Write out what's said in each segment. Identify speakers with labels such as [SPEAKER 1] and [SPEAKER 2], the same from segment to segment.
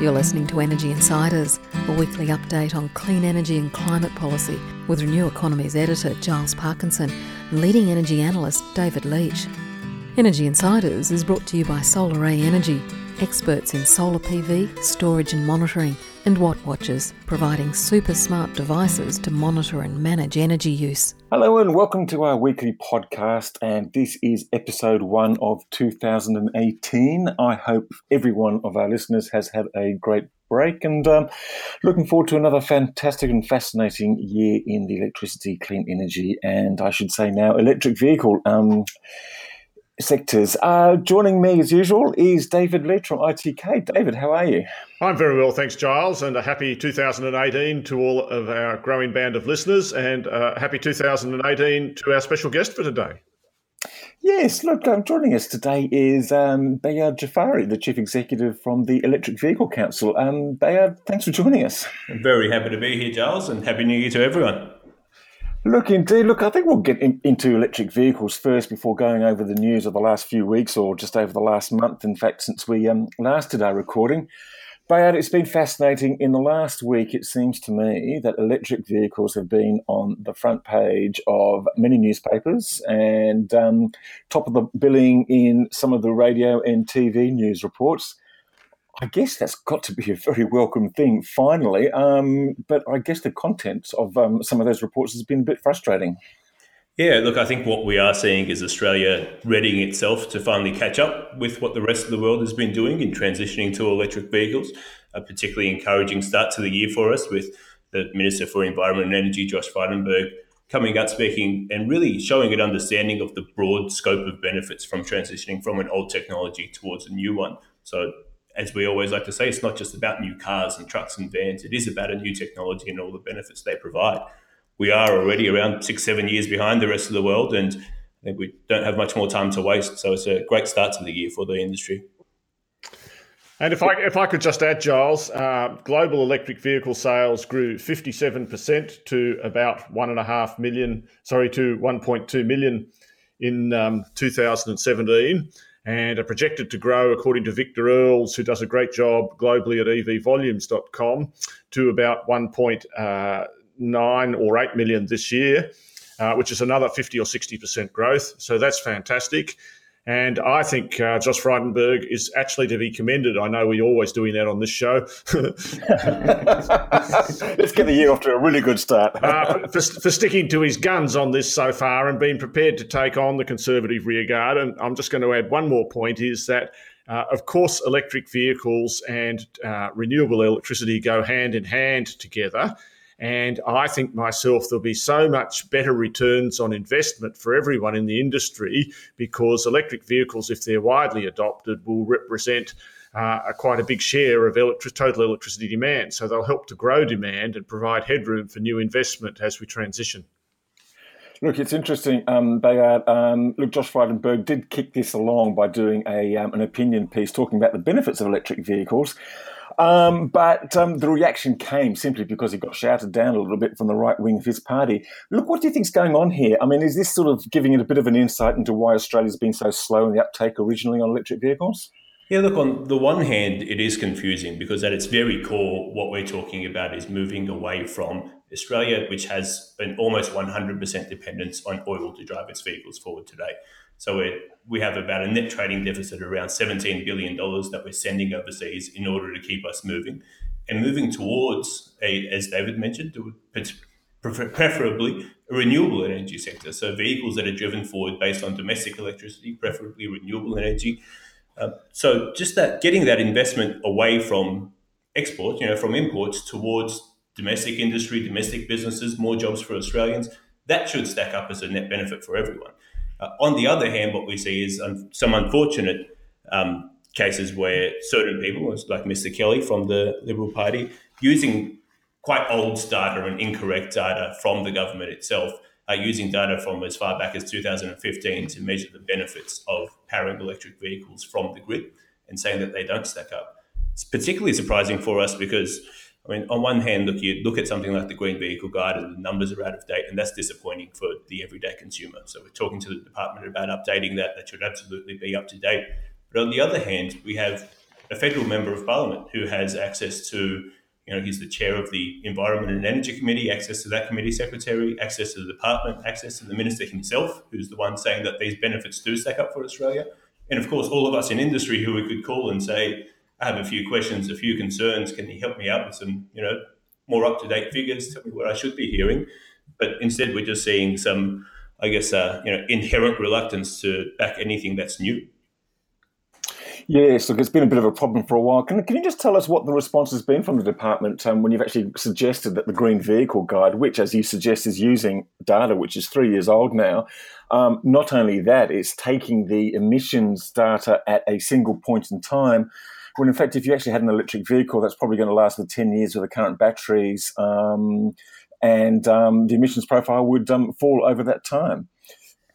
[SPEAKER 1] You're listening to Energy Insiders, a weekly update on clean energy and climate policy with Renew Economy's editor Giles Parkinson and leading energy analyst David Leitch. Energy Insiders is brought to you by Solar SolarAy Energy, experts in solar PV, storage and monitoring, and Watt watchers, providing super smart devices to monitor and manage energy use.
[SPEAKER 2] Hello and welcome to our weekly podcast, and this is episode one of 2018. I hope every one of our listeners has had a great break and um, looking forward to another fantastic and fascinating year in the electricity, clean energy, and I should say now electric vehicle. Um, sectors. Uh, joining me as usual is David Leitch from ITK. David, how are you?
[SPEAKER 3] I'm very well, thanks, Giles, and a happy 2018 to all of our growing band of listeners, and uh, happy 2018 to our special guest for today.
[SPEAKER 2] Yes, look, um, joining us today is um, Behyad Jafari, the Chief Executive from the Electric Vehicle Council. Um, Behyad, thanks for joining us.
[SPEAKER 4] I'm very happy to be here, Giles, and Happy New Year to everyone.
[SPEAKER 2] Look, indeed. Look, I think we'll get in, into electric vehicles first before going over the news of the last few weeks or just over the last month, in fact, since we um, last did our recording. Behyad, it's been fascinating. In the last week, it seems to me that electric vehicles have been on the front page of many newspapers and um, top of the billing in some of the radio and TV news reports. I guess that's got to be a very welcome thing, finally. Um, but I guess the content of um, some of those reports has been a bit frustrating.
[SPEAKER 4] Yeah, look, I think what we are seeing is Australia readying itself to finally catch up with what the rest of the world has been doing in transitioning to electric vehicles. A particularly encouraging start to the year for us with the Minister for Environment and Energy, Josh Frydenberg, coming out speaking and really showing an understanding of the broad scope of benefits from transitioning from an old technology towards a new one. So as we always like to say, it's not just about new cars and trucks and vans. It is about a new technology and all the benefits they provide. We are already around six, seven years behind the rest of the world, and I think we don't have much more time to waste. So it's a great start to the year for the industry.
[SPEAKER 3] And if I if I could just add, Giles, uh, global electric vehicle sales grew 57% to about one and a half million, sorry, to 1.2 million in um, 2017 and are projected to grow, according to Viktor Irle, who does a great job globally at evvolumes.com, to about 1.9 uh, or 8 million this year, uh, which is another 50 or 60% growth. So that's fantastic. And I think uh, Josh Frydenberg is actually to be commended. I know we're always doing that on this show.
[SPEAKER 2] Let's get the year off to a really good start.
[SPEAKER 3] uh, for, for, sticking to his guns on this so far and being prepared to take on the Conservative rearguard. And I'm just going to add one more point is that. Uh, of course, electric vehicles and uh, renewable electricity go hand in hand together. And I think myself, there'll be so much better returns on investment for everyone in the industry because electric vehicles, if they're widely adopted, will represent uh, a quite a big share of electric, total electricity demand. So they'll help to grow demand and provide headroom for new investment as we transition.
[SPEAKER 2] Look, it's interesting, um, Behyad. Um, look, Josh Frydenberg did kick this along by doing a um, an opinion piece talking about the benefits of electric vehicles. Um, but um, the reaction came simply because he got shouted down a little bit from the right wing of his party. Look, what do you think's going on here? I mean, is this sort of giving it a bit of an insight into why Australia's been so slow in the uptake originally on electric vehicles?
[SPEAKER 4] Yeah, look, on the one hand, it is confusing because at its very core, what we're talking about is moving away from Australia, which has an almost 100% dependence on oil to drive its vehicles forward today. So we we have about a net trading deficit of around $17 billion that we're sending overseas in order to keep us moving and moving towards, a, as David mentioned, preferably a renewable energy sector. So vehicles that are driven forward based on domestic electricity, preferably renewable energy. Uh, so just that getting that investment away from export, you know, from imports towards domestic industry, domestic businesses, more jobs for Australians, that should stack up as a net benefit for everyone. Uh, on the other hand, what we see is um, some unfortunate um, cases where certain people, like Mr. Kelly from the Liberal Party, using quite old data and incorrect data from the government itself, are using data from as far back as 2015 to measure the benefits of powering electric vehicles from the grid and saying that they don't stack up. It's particularly surprising for us because I mean, on one hand, look, you look at something like the Green Vehicle Guide and the numbers are out of date, and that's disappointing for the everyday consumer. So we're talking to the department about updating that. That should absolutely be up to date. But on the other hand, we have a federal member of parliament who has access to you know, he's the chair of the Environment and Energy Committee, access to that committee secretary, access to the department, access to the minister himself, who's the one saying that these benefits do stack up for Australia. And of course, all of us in industry who we could call and say, I have a few questions, a few concerns. Can you help me out with some, you know, more up to date figures? Tell me what I should be hearing. But instead, we're just seeing some, I guess, uh, you know, inherent reluctance to back anything that's new.
[SPEAKER 2] Yes, look, it's been a bit of a problem for a while. Can, can you just tell us what the response has been from the department um, when you've actually suggested that the Green Vehicle Guide, which, as you suggest, is using data which is three years old now, um, not only that, it's taking the emissions data at a single point in time. When in fact, if you actually had an electric vehicle, that's probably going to last for 10 years with the current batteries, um, and um, the emissions profile would um, fall over that time.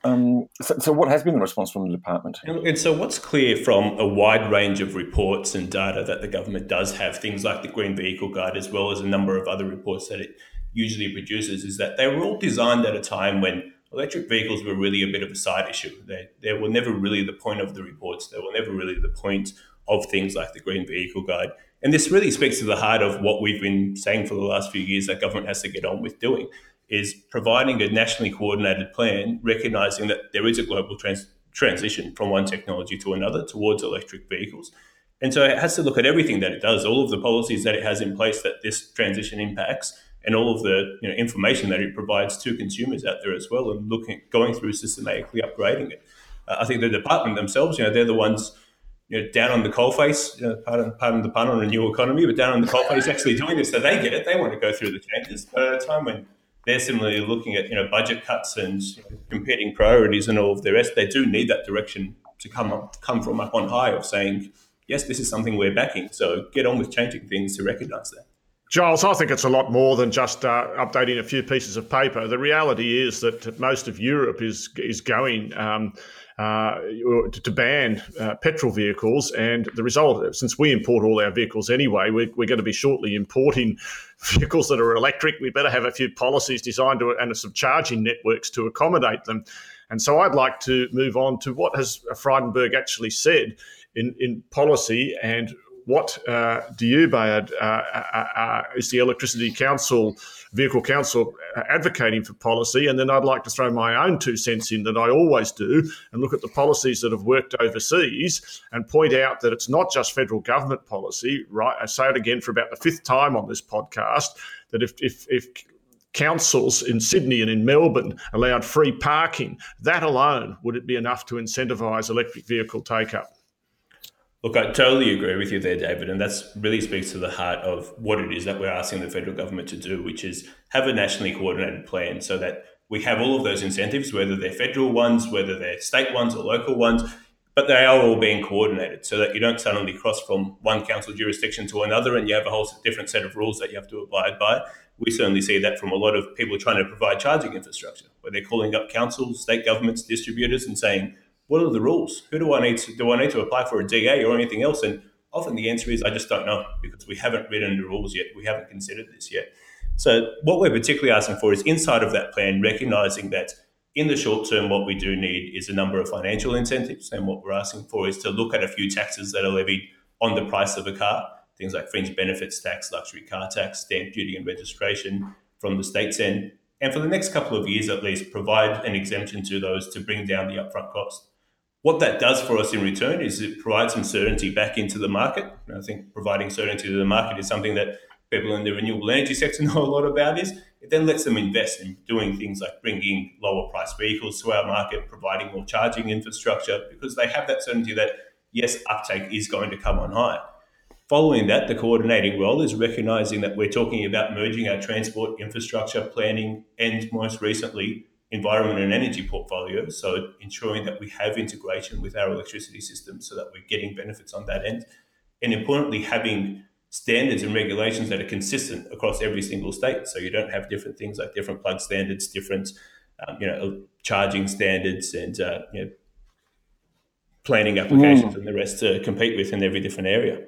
[SPEAKER 2] Um, so, so, what has been the response from the department?
[SPEAKER 4] And so, what's clear from a wide range of reports and data that the government does have, things like the Green Vehicle Guide, as well as a number of other reports that it usually produces, is that they were all designed at a time when electric vehicles were really a bit of a side issue. They, they were never really the point of the reports, they were never really the point of things like the Green Vehicle Guide. And this really speaks to the heart of what we've been saying for the last few years that government has to get on with doing is providing a nationally coordinated plan, recognizing that there is a global trans- transition from one technology to another towards electric vehicles. And so it has to look at everything that it does, all of the policies that it has in place that this transition impacts, and all of the you know, information that it provides to consumers out there as well, and looking going through systematically upgrading it. Uh, I think the department themselves, you know, they're the ones you know, down on the coalface, you know, pardon, pardon the pun on a new economy, but down on the coalface actually doing this. So they get it. They want to go through the changes. But at a time when they're similarly looking at you know budget cuts and you know, competing priorities and all of the rest. They do need that direction to come up, come from up on high of saying, yes, this is something we're backing. So get on with changing things to recognise that.
[SPEAKER 3] Giles, I think it's a lot more than just uh, updating a few pieces of paper. The reality is that most of Europe is is going um, uh, to ban uh, petrol vehicles. And the result, since we import all our vehicles anyway, we're, we're, going to be shortly importing vehicles that are electric. We better have a few policies designed to, and some charging networks to accommodate them. And so I'd like to move on to what has Frydenberg actually said in, in policy and what uh, do you, Behyad, uh, uh, uh, is the Electricity Council, Vehicle Council advocating for policy? And then I'd like to throw my own two cents in that I always do and look at the policies that have worked overseas and point out that it's not just federal government policy, right? I say it again for about the fifth time on this podcast that if, if, if councils in Sydney and in Melbourne allowed free parking, that alone would it be enough to incentivise electric vehicle take up?
[SPEAKER 4] Look, I totally agree with you there, David, and that really speaks to the heart of what it is that we're asking the federal government to do, which is have a nationally coordinated plan so that we have all of those incentives, whether they're federal ones, whether they're state ones or local ones, but they are all being coordinated so that you don't suddenly cross from one council jurisdiction to another and you have a whole different set of rules that you have to abide by. We certainly see that from a lot of people trying to provide charging infrastructure, where they're calling up councils, state governments, distributors, and saying, what are the rules? Who do I need to do I need to apply for a DA or anything else? And often the answer is I just don't know because we haven't written the rules yet. We haven't considered this yet. So what we're particularly asking for is inside of that plan, recognizing that in the short term, what we do need is a number of financial incentives. And what we're asking for is to look at a few taxes that are levied on the price of a car, things like fringe benefits tax, luxury car tax, stamp duty and registration from the state's end. And for the next couple of years at least, provide an exemption to those to bring down the upfront cost. What that does for us in return is it provides some certainty back into the market. And I think providing certainty to the market is something that people in the renewable energy sector know a lot about. Is it then lets them invest in doing things like bringing lower price vehicles to our market, providing more charging infrastructure, because they have that certainty that yes, uptake is going to come on high. Following that, the coordinating role is recognizing that we're talking about merging our transport infrastructure planning and most recently environment and energy portfolio. So ensuring that we have integration with our electricity system so that we're getting benefits on that end. And importantly, having standards and regulations that are consistent across every single state. So you don't have different things like different plug standards, different um, you know charging standards, and uh, you know, planning applications mm. and the rest to compete with in every different area.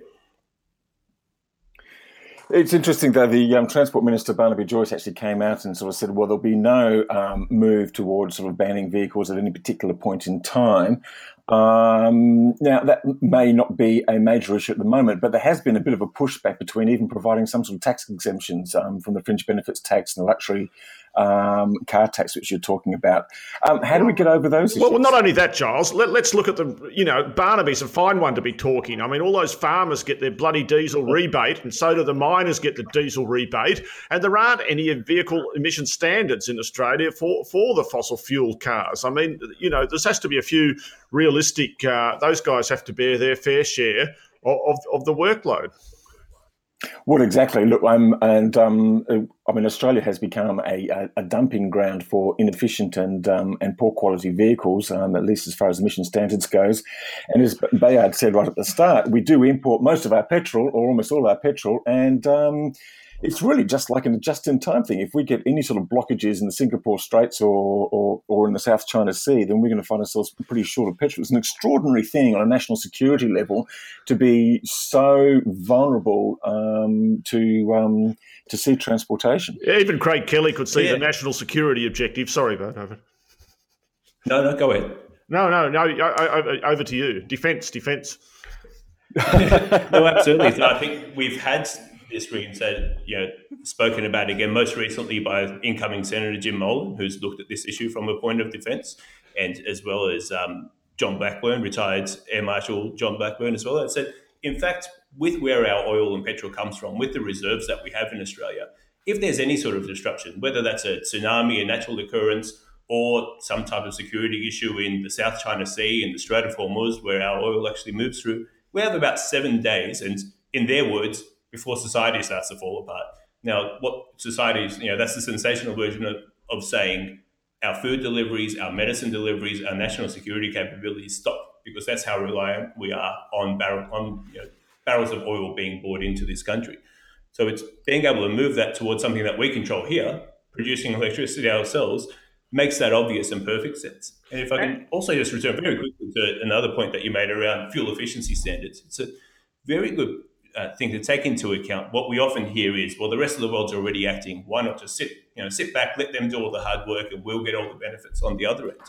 [SPEAKER 2] It's interesting that the um, Transport Minister Barnaby Joyce actually came out and sort of said, well, there'll be no um, move towards sort of banning vehicles at any particular point in time. Um, now, that may not be a major issue at the moment, but there has been a bit of a pushback between even providing some sort of tax exemptions um, from the fringe benefits tax and the luxury um, car tax, which you're talking about. Um, how do we get over those?
[SPEAKER 3] Well, well, not only that, Giles. Let, us look at the. You know, Barnaby's a fine one to be talking. I mean, all those farmers get their bloody diesel rebate, and so do the miners get the diesel rebate. And there aren't any vehicle emission standards in Australia for for the fossil fuel cars. I mean, you know, there has to be a few realistic. Uh, those guys have to bear their fair share of, of, of the workload.
[SPEAKER 2] Well, exactly. Look, um, and um, I mean, Australia has become a, a, a dumping ground for inefficient and um, and poor quality vehicles, um, at least as far as emission standards goes. And as Behyad said right at the start, we do import most of our petrol, or almost all our petrol, and um, it's really just like an just-in-time thing. If we get any sort of blockages in the Singapore Straits or, or, or in the South China Sea, then we're going to find ourselves pretty short of petrol. It's an extraordinary thing on a national security level to be so vulnerable um, to um, to sea transportation.
[SPEAKER 3] Even Craig Kelly could see yeah. the national security objective. Sorry, Bert, over.
[SPEAKER 4] No, no, go ahead.
[SPEAKER 3] No, no, no. Over to you. Defence, defence.
[SPEAKER 4] no, absolutely. So I think we've had this and said, you know, spoken about again most recently by incoming Senator Jim Molan, who's looked at this issue from a point of defence, and as well as um, John Blackburn, retired Air Marshal John Blackburn as well. And said, in fact, with where our oil and petrol comes from, with the reserves that we have in Australia, if there's any sort of disruption, whether that's a tsunami, a natural occurrence, or some type of security issue in the South China Sea and the Strait of Hormuz, where our oil actually moves through, we have about seven days. And in their words, before society starts to fall apart. Now, what societies, you know, that's the sensational version of, of saying our food deliveries, our medicine deliveries, our national security capabilities stop because that's how reliant we are on barrel on you know, barrels of oil being brought into this country. So it's being able to move that towards something that we control here, producing electricity ourselves, makes that obvious and perfect sense. And if I can also just return very quickly to another point that you made around fuel efficiency standards, it's a very good uh, thing to take into account. What we often hear is, well, the rest of the world's already acting. Why not just sit, you know, sit back, let them do all the hard work, and we'll get all the benefits on the other end.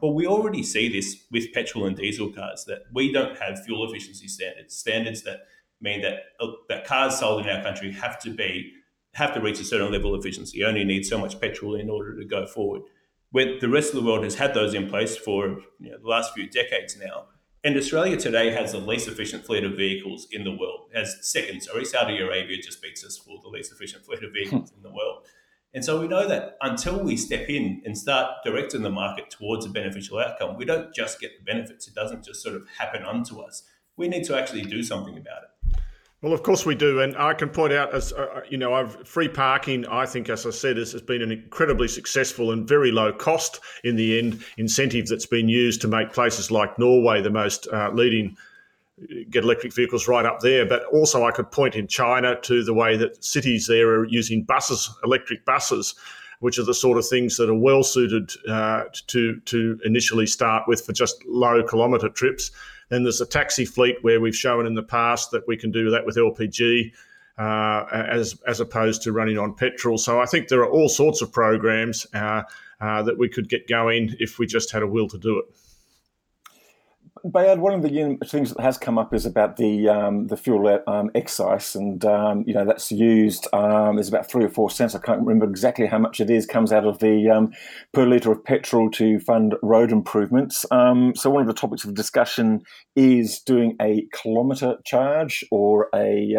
[SPEAKER 4] Well, we already see this with petrol and diesel cars that we don't have fuel efficiency standards, standards that mean that uh, that cars sold in our country have to be have to reach a certain level of efficiency. You only need so much petrol in order to go forward. When the rest of the world has had those in place for you know, the last few decades now, and Australia today has the least efficient fleet of vehicles in the world. as second, oh, sorry, Saudi Arabia just beats us for the least efficient fleet of hmm. vehicles in the world. And so we know that until we step in and start directing the market towards a beneficial outcome, we don't just get the benefits. It doesn't just sort of happen onto us. We need to actually do something about it.
[SPEAKER 3] Well, of course we do, and I can point out as uh, uh, you know, I've, free parking. I think, as I said, has, has been an incredibly successful and very low cost in the end incentive that's been used to make places like Norway the most uh, leading get electric vehicles right up there. But also, I could point in China to the way that cities there are using buses, electric buses, which are the sort of things that are well suited uh, to to initially start with for just low kilometre trips. Then there's a taxi fleet where we've shown in the past that we can do that with LPG. Uh, as as opposed to running on petrol, so I think there are all sorts of programs uh, uh, that we could get going if we just had a will to do it.
[SPEAKER 2] Behyad, one of the things that has come up is about the um, the fuel um, excise, and um, you know that's used. Um, there's about three or four cents. I can't remember exactly how much it is. Comes out of the um, per litre of petrol to fund road improvements. Um, so one of the topics of discussion is doing a kilometre charge or a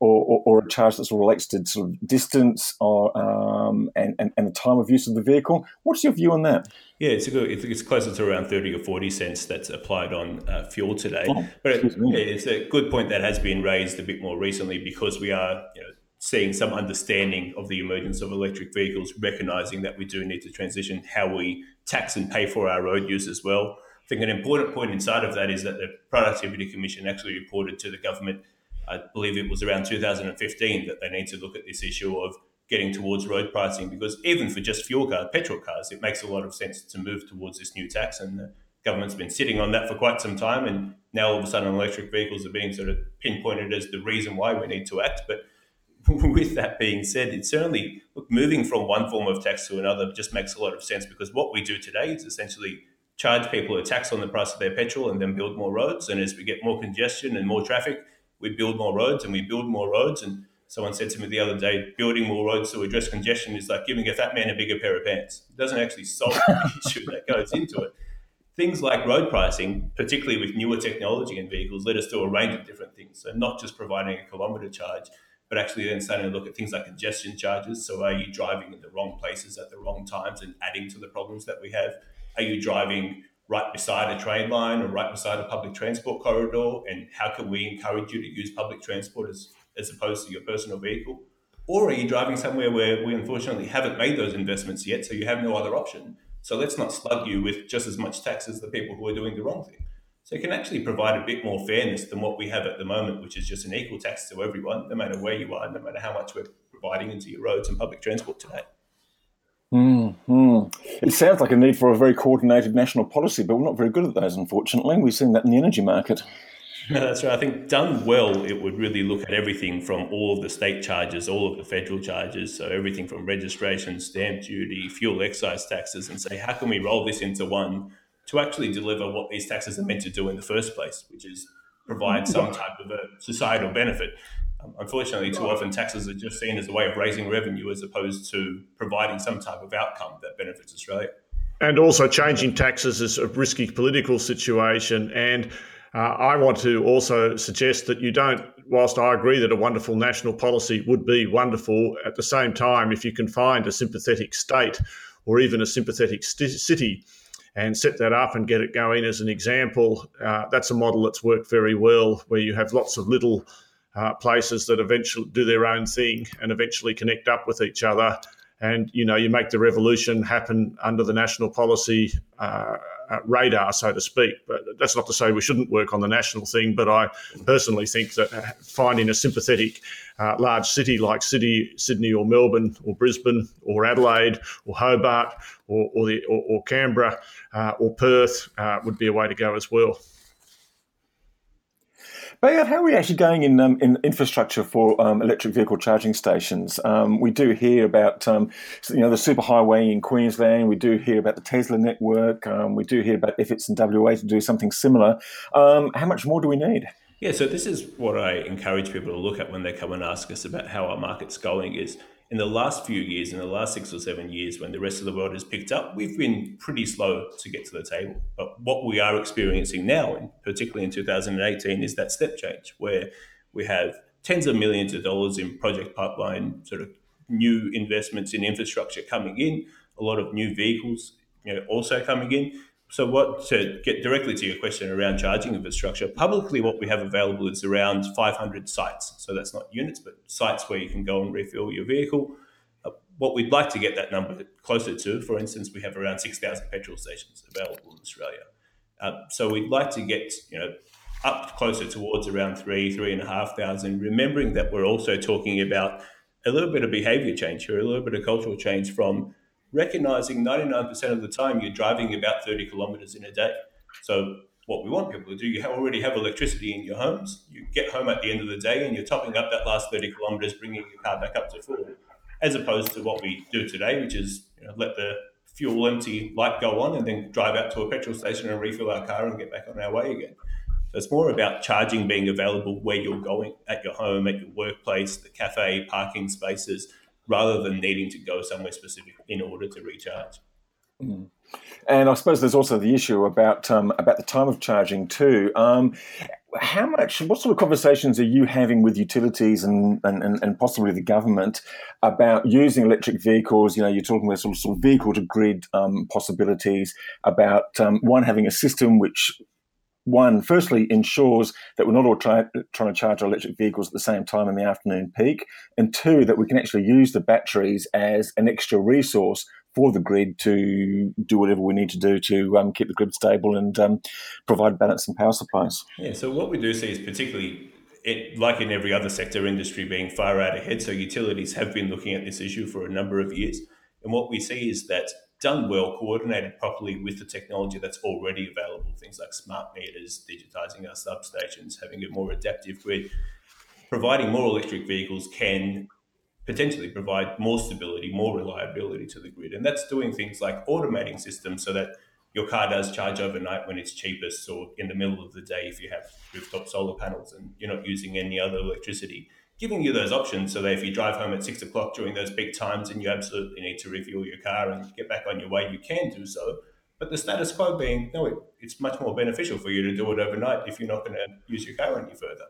[SPEAKER 2] or, or, or, a charge that's relates to sort of distance or um, and, and, and the time of use of the vehicle. What's your view on that?
[SPEAKER 4] Yeah, it's a good. It's closer to around thirty or forty cents that's applied on uh, fuel today. Oh, but it, it's a good point that has been raised a bit more recently because we are you know, seeing some understanding of the emergence of electric vehicles, recognizing that we do need to transition how we tax and pay for our road use as well. I think an important point inside of that is that the Productivity Commission actually reported to the government I believe it was around 2015 that they need to look at this issue of getting towards road pricing because even for just fuel cars, petrol cars, it makes a lot of sense to move towards this new tax. And the government's been sitting on that for quite some time. And now all of a sudden, electric vehicles are being sort of pinpointed as the reason why we need to act. But with that being said, it's certainly look, moving from one form of tax to another just makes a lot of sense because what we do today is essentially charge people a tax on the price of their petrol and then build more roads. And as we get more congestion and more traffic, we build more roads and we build more roads. And someone said to me the other day, building more roads to address congestion is like giving a fat man a bigger pair of pants. It doesn't actually solve the issue that goes into it. Things like road pricing, particularly with newer technology and vehicles, let us do a range of different things. So not just providing a kilometre charge, but actually then starting to look at things like congestion charges. So are you driving in the wrong places at the wrong times and adding to the problems that we have? Are you driving right beside a train line or right beside a public transport corridor? And how can we encourage you to use public transport as, as opposed to your personal vehicle? Or are you driving somewhere where we unfortunately haven't made those investments yet, so you have no other option? So let's not slug you with just as much tax as the people who are doing the wrong thing. So it can actually provide a bit more fairness than what we have at the moment, which is just an equal tax to everyone, no matter where you are, no matter how much we're providing into your roads and public transport today.
[SPEAKER 2] Mm-hmm. It sounds like a need for a very coordinated national policy, but we're not very good at those, unfortunately. We've seen that in the energy market.
[SPEAKER 4] No, that's right. I think done well, it would really look at everything from all of the state charges, all of the federal charges, so everything from registration, stamp duty, fuel excise taxes, and say, how can we roll this into one to actually deliver what these taxes are meant to do in the first place, which is provide some type of a societal benefit. Unfortunately, too often taxes are just seen as a way of raising revenue as opposed to providing some type of outcome that benefits Australia.
[SPEAKER 3] And also, changing taxes is a risky political situation. And uh, I want to also suggest that you don't, whilst I agree that a wonderful national policy would be wonderful, at the same time, if you can find a sympathetic state or even a sympathetic st- city and set that up and get it going as an example, uh, that's a model that's worked very well where you have lots of little uh, places that eventually do their own thing and eventually connect up with each other. And you know, you make the revolution happen under the national policy uh, uh, radar, so to speak. But that's not to say we shouldn't work on the national thing. But I personally think that uh, finding a sympathetic uh, large city like Sydney, Sydney or Melbourne or Brisbane or Adelaide or Hobart or, or, the, or, or Canberra uh, or Perth would be a way to go as well.
[SPEAKER 2] Behyad, how are we actually going in um, in infrastructure for um, electric vehicle charging stations? Um, we do hear about um, you know the superhighway in Queensland. We do hear about the Tesla network. Um, we do hear about efforts in WA to do something similar. Um, how much more do we need?
[SPEAKER 4] Yeah, so this is what I encourage people to look at when they come and ask us about how our market's going. Is in the last few years, in the last six or seven years, when the rest of the world has picked up, we've been pretty slow to get to the table. But what we are experiencing now, and particularly in 2018, is that step change where we have tens of millions of dollars in project pipeline, sort of new investments in infrastructure coming in, a lot of new vehicles you know, also coming in. So, what to get directly to your question around charging infrastructure, publicly, what we have available is around 500 sites. So, that's not units, but sites where you can go and refill your vehicle. Uh, what we'd like to get that number closer to, for instance, we have around 6,000 petrol stations available in Australia. Uh, so, we'd like to get you know up closer towards around three, three and a half thousand, remembering that we're also talking about a little bit of behavior change here, a little bit of cultural change from recognizing 99% of the time you're driving about 30 kilometers in a day. So, what we want people to do, you already have electricity in your homes. You get home at the end of the day and you're topping up that last 30 kilometers, bringing your car back up to full, as opposed to what we do today, which is you know, let the fuel empty light go on and then drive out to a petrol station and refill our car and get back on our way again. So it's more about charging being available where you're going at your home, at your workplace, the cafe, parking spaces, rather than needing to go somewhere specific in order to recharge.
[SPEAKER 2] Mm. And I suppose there's also the issue about um, about the time of charging too. Um, how much? What sort of conversations are you having with utilities and, and, and possibly the government about using electric vehicles? You know, you're talking about sort of, sort of vehicle to grid um, possibilities. About um, one having a system which one, firstly, ensures that we're not all try, trying to charge our electric vehicles at the same time in the afternoon peak, and two, that we can actually use the batteries as an extra resource for the grid to do whatever we need to do to um, keep the grid stable and um, provide balance and power supplies.
[SPEAKER 4] Yeah, so what we do see is particularly it, like in every other sector industry being far out ahead. So utilities have been looking at this issue for a number of years. And what we see is that done well, coordinated properly with the technology that's already available, things like smart meters, digitizing our substations, having a more adaptive grid, providing more electric vehicles can potentially provide more stability, more reliability to the grid. And that's doing things like automating systems so that your car does charge overnight when it's cheapest, or in the middle of the day if you have rooftop solar panels and you're not using any other electricity. Giving you those options so that if you drive home at six o'clock during those peak times and you absolutely need to refuel your car and get back on your way, you can do so. But the status quo being, no, it, it's much more beneficial for you to do it overnight if you're not going to use your car any further.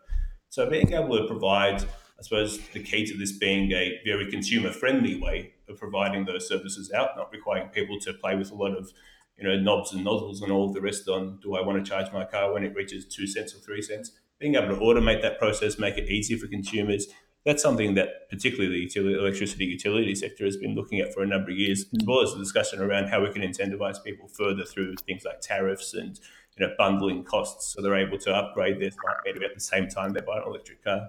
[SPEAKER 4] So being able to provide, I suppose, the key to this being a very consumer friendly way of providing those services out, not requiring people to play with a lot of you know, knobs and nozzles and all the rest on do I want to charge my car when it reaches two cents or three cents? Being able to automate that process, make it easier for consumers, that's something that particularly the utility, electricity utility sector has been looking at for a number of years, as well as the discussion around how we can incentivize people further through things like tariffs and you know bundling costs so they're able to upgrade their smart meter at the same time they buy an electric car.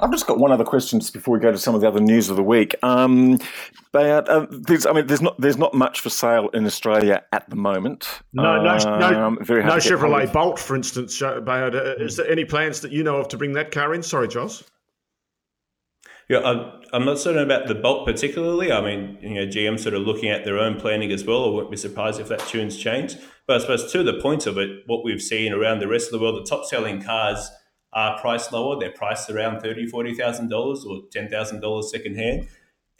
[SPEAKER 2] I've just got one other question just before we go to some of the other news of the week. Um, but uh, there's, I mean, there's not there's not much for sale in Australia at the moment.
[SPEAKER 3] No, no, um, no, no Chevrolet Bolt, for instance. Behyad, uh, is there any plans that you know of to bring that car in? Sorry, Joss.
[SPEAKER 4] Yeah, I'm, I'm not certain about the Bolt particularly. I mean, you know, GM sort of looking at their own planning as well. I wouldn't be surprised if that tune's changed. But I suppose to the point of it, what we've seen around the rest of the world, the top selling cars are priced lower. They're priced around thirty, forty thousand dollars or ten thousand dollars secondhand.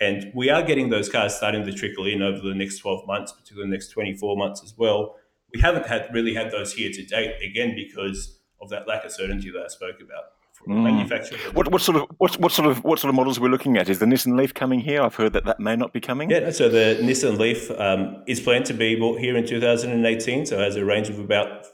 [SPEAKER 4] And we are getting those cars starting to trickle in over the next 12 months, particularly the next 24 months as well. We haven't had really had those here to date, again, because of that lack of certainty that I spoke about. Mm.
[SPEAKER 2] What, what, sort of what, what, sort of what sort of models we're looking at? Is the Nissan Leaf coming here? I've heard that that may not be coming.
[SPEAKER 4] Yeah, so the Nissan Leaf um, is planned to be bought here in 2018. So it has a range of about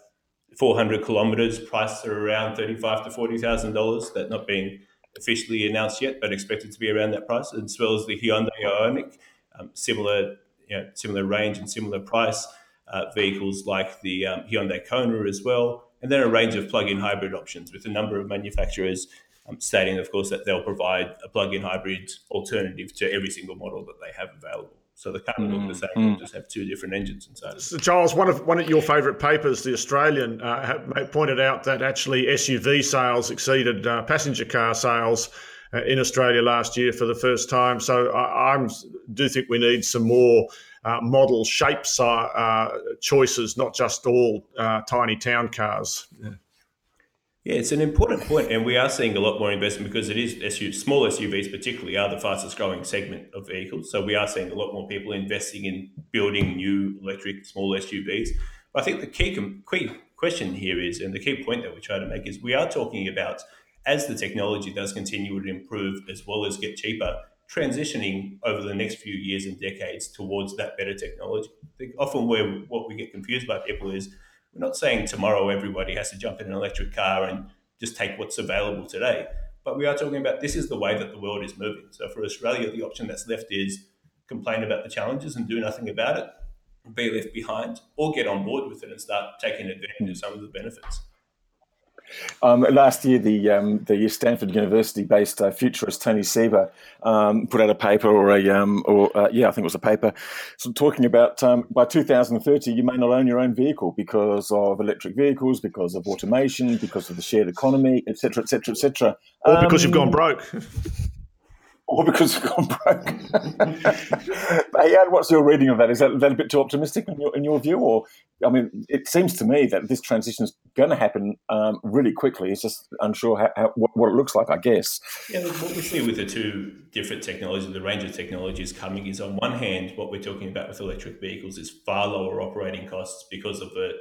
[SPEAKER 4] 400 kilometres, priced at around 35 to 40 thousand dollars. That not being officially announced yet, but expected to be around that price, as well as the Hyundai Ioniq, um, similar you know, similar range and similar price. Uh, vehicles like the um, Hyundai Kona as well, and then a range of plug-in hybrid options with a number of manufacturers um, stating, of course, that they'll provide a plug-in hybrid alternative to every single model that they have available. So the car will look the same. Mm. We'll just have two different engines inside.
[SPEAKER 3] So Charles, one of one of your favourite papers, the Australian, uh, pointed out that actually SUV sales exceeded uh, passenger car sales uh, in Australia last year for the first time. So I, I do think we need some more uh, model shapes uh, choices, not just all uh, tiny town cars. Yeah.
[SPEAKER 4] Yeah, it's an important point, and we are seeing a lot more investment because it is SUV, small SUVs, particularly, are the fastest growing segment of vehicles. So we are seeing a lot more people investing in building new electric small SUVs. But I think the key, key question here is, and the key point that we try to make is, we are talking about as the technology does continue to improve as well as get cheaper, transitioning over the next few years and decades towards that better technology. I think often where what we get confused by people is we're not saying tomorrow everybody has to jump in an electric car and just take what's available today, but we are talking about this is the way that the world is moving. So for Australia, the option that's left is complain about the challenges and do nothing about it, be left behind, or get on board with it and start taking advantage of some of the benefits.
[SPEAKER 2] Um, last year, the um, the Stanford University-based uh, futurist Tony Seba um, put out a paper, or a um, or uh, yeah, I think it was a paper, so talking about um, by 2030 you may not own your own vehicle because of electric vehicles, because of automation, because of the shared economy, etc., etc., etc.
[SPEAKER 3] Or because you've gone um, broke.
[SPEAKER 2] or because you've gone broke. yeah, what's your reading of that? Is that, that a bit too optimistic in your, in your view? Or, I mean, it seems to me that this transition is going to happen um, really quickly. It's just unsure how, how, what, what, it looks like, I guess.
[SPEAKER 4] Yeah, what we see with the two different technologies, the range of technologies coming is on one hand, what we're talking about with electric vehicles is far lower operating costs because of the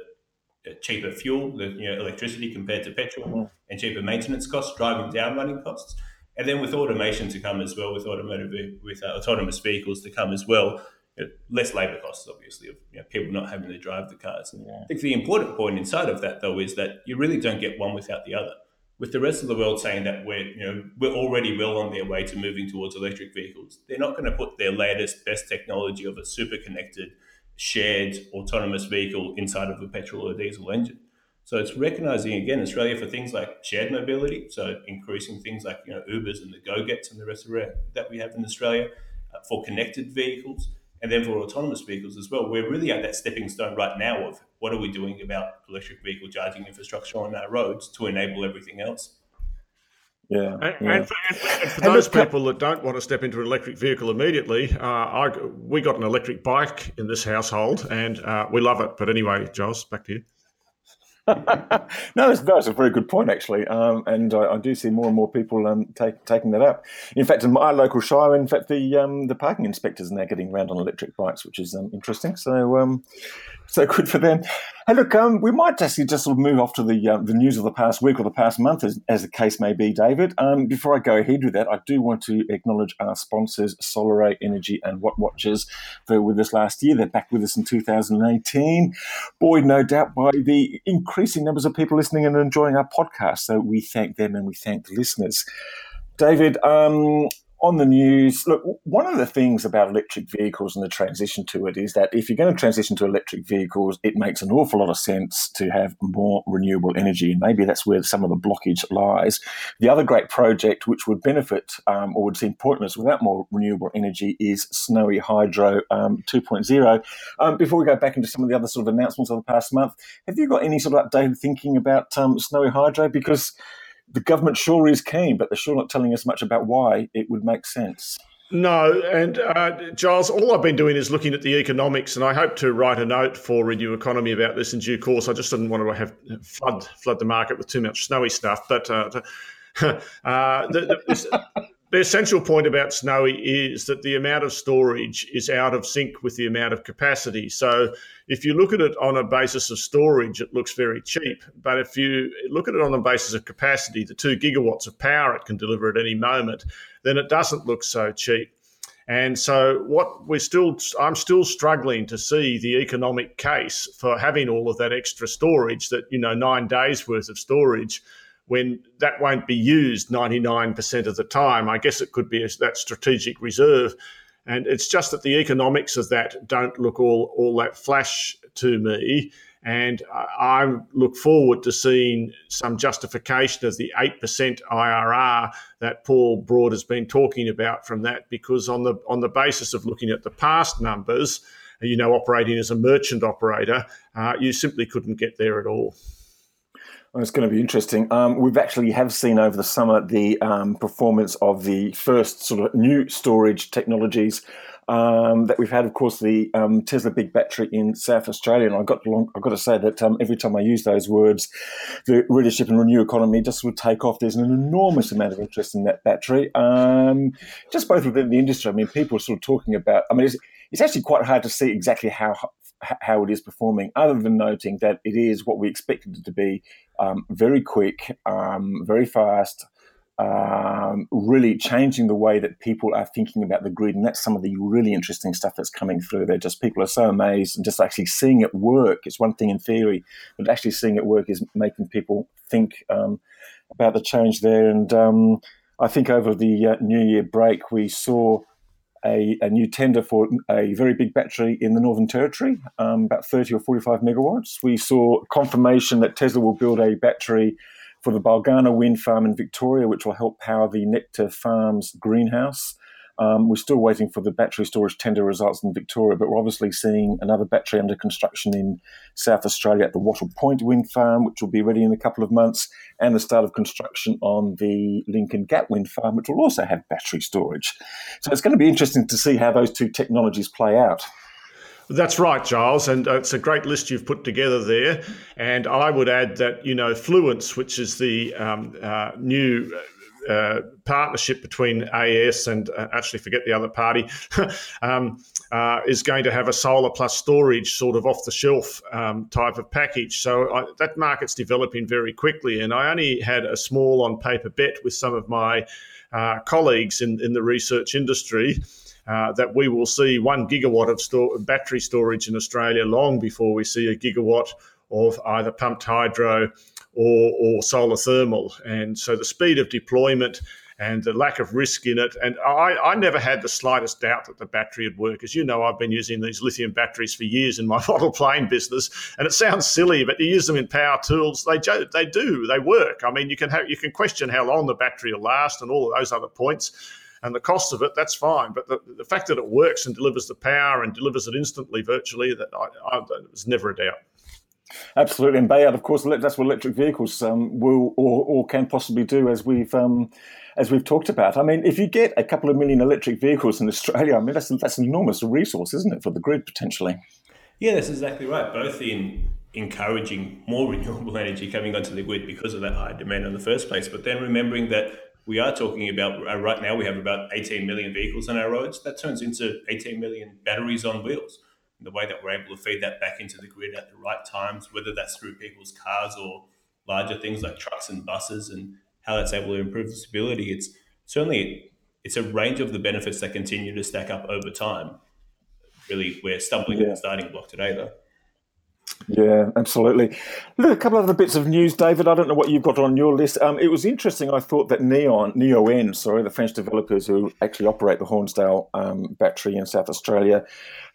[SPEAKER 4] cheaper fuel, the you know, electricity compared to petrol, mm-hmm. and cheaper maintenance costs, driving down running costs and then with automation to come as well, with automotive with uh, autonomous vehicles to come as well, you know, less labour costs, obviously, of you know, people not having to drive the cars. Yeah. I think the important point inside of that, though, is that you really don't get one without the other. With the rest of the world saying that we're, you know, we're already well on their way to moving towards electric vehicles, they're not going to put their latest, best technology of a super connected, shared autonomous vehicle inside of a petrol or diesel engine. So it's recognizing again Australia for things like shared mobility, so increasing things like you know Ubers and the GoGets and the rest of it that we have in Australia uh, for connected vehicles, and then for autonomous vehicles as well. We're really at that stepping stone right now of what are we doing about electric vehicle charging infrastructure on our roads to enable everything else.
[SPEAKER 2] Yeah,
[SPEAKER 3] and,
[SPEAKER 2] yeah.
[SPEAKER 3] and, for, and for, those people that don't want to step into an electric vehicle immediately, uh, I, we got an electric bike in this household, and uh, we love it. But anyway, Giles, back to you.
[SPEAKER 2] No, that's, that's, a very good point, actually. Um, and I, I, do see more and more people um, take, taking that up. In fact, in my local shire, in fact, the um, the parking inspectors are now getting around on electric bikes, which is um, interesting. So, um, so good for them. Hey, look, um, we might actually just sort of move off to the uh, the news of the past week or the past month, as, as the case may be, David. Um, before I go ahead with that, I do want to acknowledge our sponsors, SolarAy Energy and Watt Watchers. They were with us last year. They're back with us in 2018. Buoyed, no doubt, by the increasing numbers of people listening and enjoying our podcast. So we thank them and we thank the listeners. David, um, on the news, look, one of the things about electric vehicles and the transition to it is that if you're going to transition to electric vehicles, it makes an awful lot of sense to have more renewable energy. And maybe that's where some of the blockage lies. The other great project which would benefit um, or would seem pointless without more renewable energy is Snowy Hydro um, 2.0. Um, before we go back into some of the other sort of announcements of the past month, have you got any sort of updated thinking about um, Snowy Hydro? Because the government sure is keen, but they're sure not telling us much about why it would make sense.
[SPEAKER 3] No, and uh, Giles, all I've been doing is looking at the economics, and I hope to write a note for Renew Economy about this in due course. I just didn't want to have flood flood the market with too much snowy stuff, but uh, uh, the, the, the essential point about Snowy is that the amount of storage is out of sync with the amount of capacity. So if you look at it on a basis of storage, it looks very cheap. But if you look at it on the basis of capacity, the two gigawatts of power it can deliver at any moment, then it doesn't look so cheap. And so what we're still I'm still struggling to see the economic case for having all of that extra storage that, you know, nine days worth of storage when that won't be used 99% of the time. I guess it could be that strategic reserve. And it's just that the economics of that don't look all, all that flash to me. And I look forward to seeing some justification of the 8% IRR that Paul Broad has been talking about from that, because on the, on the basis of looking at the past numbers, you know, operating as a merchant operator, uh, you simply couldn't get there at all.
[SPEAKER 2] Well, it's going to be interesting. Um, we've actually have seen over the summer the um, performance of the first sort of new storage technologies um, that we've had. Of course, the um, Tesla Big Battery in South Australia, and I got I've got to say that um, every time I use those words, the readership and renew economy just would take off. There's an enormous amount of interest in that battery, um, just both within the industry. I mean, people are sort of talking about. I mean, it's, it's actually quite hard to see exactly how how it is performing, other than noting that it is what we expected it to be um, very quick, um, very fast, um, really changing the way that people are thinking about the grid. And that's some of the really interesting stuff that's coming through there. Just people are so amazed and just actually seeing it work. It's one thing in theory, but actually seeing it work is making people think um, about the change there. And um, I think over the uh, New Year break, we saw a, a, new tender for a very big battery in the Northern Territory, um, about 30 or 45 megawatts. We saw confirmation that Tesla will build a battery for the Bulgana wind farm in Victoria, which will help power the Nectar Farms greenhouse. Um, we're still waiting for the battery storage tender results in Victoria, but we're obviously seeing another battery under construction in South Australia at the Wattle Point wind farm, which will be ready in a couple of months, and the start of construction on the Lincoln Gap wind farm, which will also have battery storage. So it's going to be interesting to see how those two technologies play out.
[SPEAKER 3] That's right, Giles, and uh, it's a great list you've put together there. And I would add that you know Fluence, which is the um, uh, new uh, partnership between AES and uh, actually forget the other party um, uh, is going to have a solar plus storage sort of off the shelf um, type of package. So I, that market's developing very quickly, and I only had a small on paper bet with some of my uh, colleagues in, in the research industry. Uh, that we will see one gigawatt of battery storage in Australia long before we see a gigawatt of either pumped hydro or, or solar thermal. And so the speed of deployment and the lack of risk in it. And I, I, never had the slightest doubt that the battery would work. As you know, I've been using these lithium batteries for years in my model plane business, and it sounds silly, but you use them in power tools, they they do, they work. I mean, you can have you can question how long the battery will last and all of those other points. And the cost of it, that's fine. But the, the fact that it works and delivers the power and delivers it instantly, virtually, that I, I, was never a doubt.
[SPEAKER 2] Absolutely, and Behyad, of course, that's what electric vehicles um, will or, or, can possibly do, as we've um, as we've talked about. I mean, if you get a couple of million electric vehicles in Australia, I mean, that's that's an enormous resource, isn't it, for the grid potentially?
[SPEAKER 4] Yeah, that's exactly right. Both in encouraging more renewable energy coming onto the grid because of that high demand in the first place, but then remembering that we are talking about uh, right now we have about 18 million vehicles on our roads. That turns into 18 million batteries on wheels the way that we're able to feed that back into the grid at the right times, whether that's through people's cars or larger things like trucks and buses, and how that's able to improve the stability. It's certainly it's a range of the benefits that continue to stack up over time. Really, we're stumbling yeah. at the starting block today, though.
[SPEAKER 2] Yeah, absolutely. Look, a couple of other bits of news, David. I don't know what you've got on your list. Um, it was interesting. I thought that Neon, Neoen, sorry, the French developers who actually operate the Hornsdale um, battery in South Australia,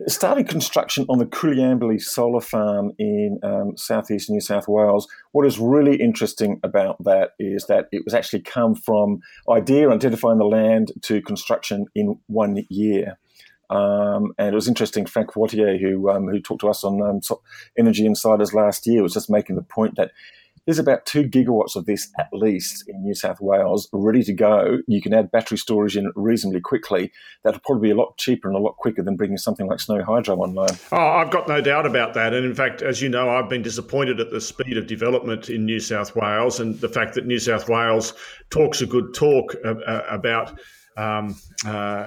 [SPEAKER 2] started construction on the Coleambally solar farm in um, southeast New South Wales. What is really interesting about that is that it was actually come from idea, identifying the land, to construction in one year. Um, and it was interesting. Franck Woitiez, who um, who talked to us on um, Energy Insiders last year, was just making the point that there's about two gigawatts of this at least in New South Wales ready to go. You can add battery storage in reasonably quickly. That'll probably be a lot cheaper and a lot quicker than bringing something like Snowy Hydro online.
[SPEAKER 3] Oh, I've got no doubt about that. And in fact, as you know, I've been disappointed at the speed of development in New South Wales and the fact that New South Wales talks a good talk uh, uh about um, uh,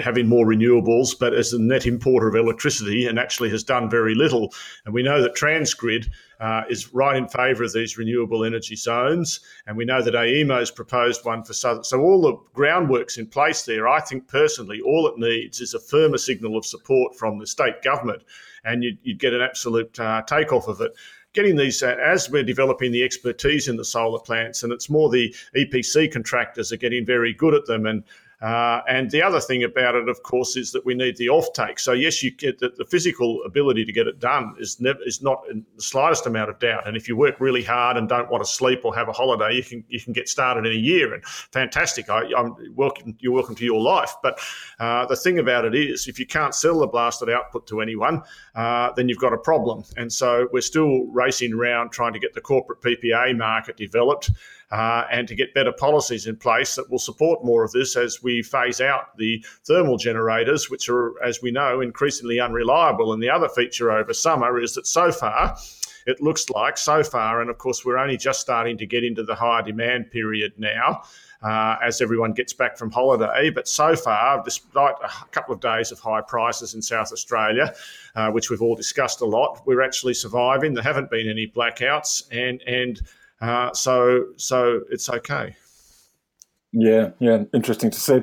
[SPEAKER 3] having more renewables, but as a net importer of electricity and actually has done very little. And we know that Transgrid uh, is right in favour of these renewable energy zones, and we know that has proposed one for Southern. So all the groundwork's in place there. I think personally, all it needs is a firmer signal of support from the state government, and you'd, you'd get an absolute uh, takeoff of it getting these uh, as we're developing the expertise in the solar plants, and it's more the EPC contractors are getting very good at them. And uh, and the other thing about it, of course, is that we need the offtake. So yes, you get the, the physical ability to get it done is never is not in the slightest amount of doubt. And if you work really hard and don't want to sleep or have a holiday, you can you can get started in a year. And fantastic, I, am welcome. You're welcome to your life. But uh, the thing about it is, if you can't sell the blasted output to anyone, uh, then you've got a problem. And so we're still racing around trying to get the corporate PPA market developed uh, and to get better policies in place that will support more of this as we phase out the thermal generators, which are, as we know, increasingly unreliable. And the other feature over summer is that so far, it looks like so far, and of course, we're only just starting to get into the higher demand period now. Uh, as everyone gets back from holiday. But so far, despite a couple of days of high prices in South Australia, uh, which we've all discussed a lot, we're actually surviving. There haven't been any blackouts, and and uh, so so it's okay.
[SPEAKER 2] Yeah, yeah, interesting to see.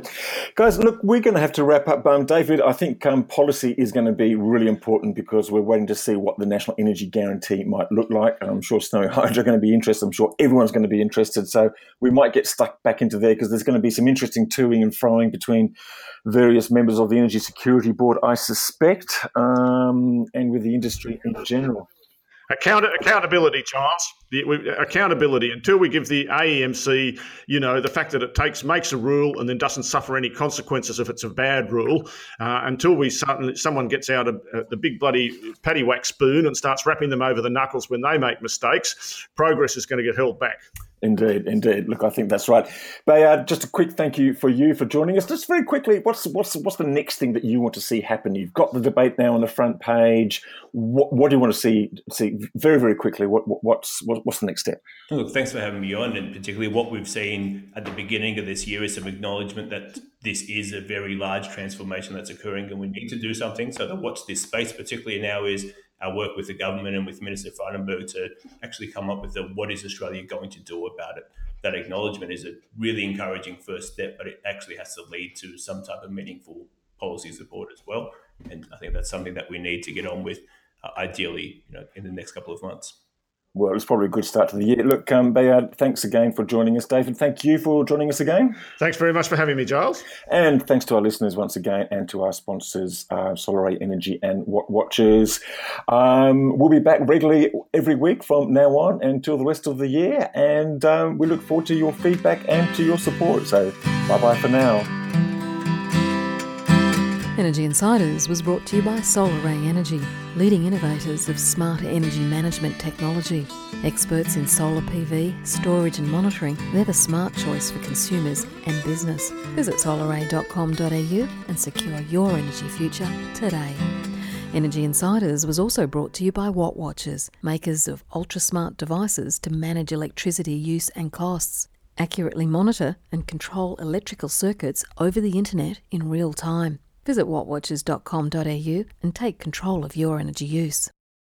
[SPEAKER 2] Guys, look, we're going to have to wrap up. Um, David, I think um, policy is going to be really important because we're waiting to see what the National Energy Guarantee might look like. I'm sure Snowy Hydro are going to be interested. I'm sure everyone's going to be interested. So we might get stuck back into there because there's going to be some interesting toing and froing between various members of the Energy Security Board, I suspect, um, and with the industry in general.
[SPEAKER 3] Account- accountability, Charles. The, we, accountability. Until we give the AEMC, you know, the fact that it takes makes a rule and then doesn't suffer any consequences if it's a bad rule. Uh, until we someone gets out a, uh, the big bloody paddywhack spoon and starts wrapping them over the knuckles when they make mistakes, progress is going to get held back.
[SPEAKER 2] Indeed, indeed. Look, I think that's right. Behyad, just a quick thank you for you for joining us. Just very quickly, what's what's what's the next thing that you want to see happen? You've got the debate now on the front page. What, what do you want to see see very very quickly? What, what's what's the next step?
[SPEAKER 4] Look, thanks for having me on, and particularly what we've seen at the beginning of this year is some acknowledgement that this is a very large transformation that's occurring, and we need to do something. So the watch this space, particularly now, is our work with the government and with Minister Frydenberg to actually come up with the what is Australia going to do about it. That acknowledgement is a really encouraging first step, but it actually has to lead to some type of meaningful policy support as well. And I think that's something that we need to get on with, uh, ideally, you know, in the next couple of months.
[SPEAKER 2] Well, it's probably a good start to the year. Look, um, Behyad, thanks again for joining us. David, thank you for joining us again.
[SPEAKER 3] Thanks very much for having me, Giles.
[SPEAKER 2] And thanks to our listeners once again and to our sponsors, uh, Solaray Energy and Watt Watchers. Um, we'll be back regularly every week from now on until the rest of the year. And um, we look forward to your feedback and to your support. So bye bye for now.
[SPEAKER 1] Energy Insiders was brought to you by Solar SolarAy Energy, leading innovators of smarter energy management technology. Experts in solar PV, storage and monitoring, they're the smart choice for consumers and business. Visit solaray.com.au and secure your energy future today. Energy Insiders was also brought to you by Watt Watchers, makers of ultra smart devices to manage electricity use and costs. Accurately monitor and control electrical circuits over the internet in real time. Visit wattwatchers.com.au and take control of your energy use.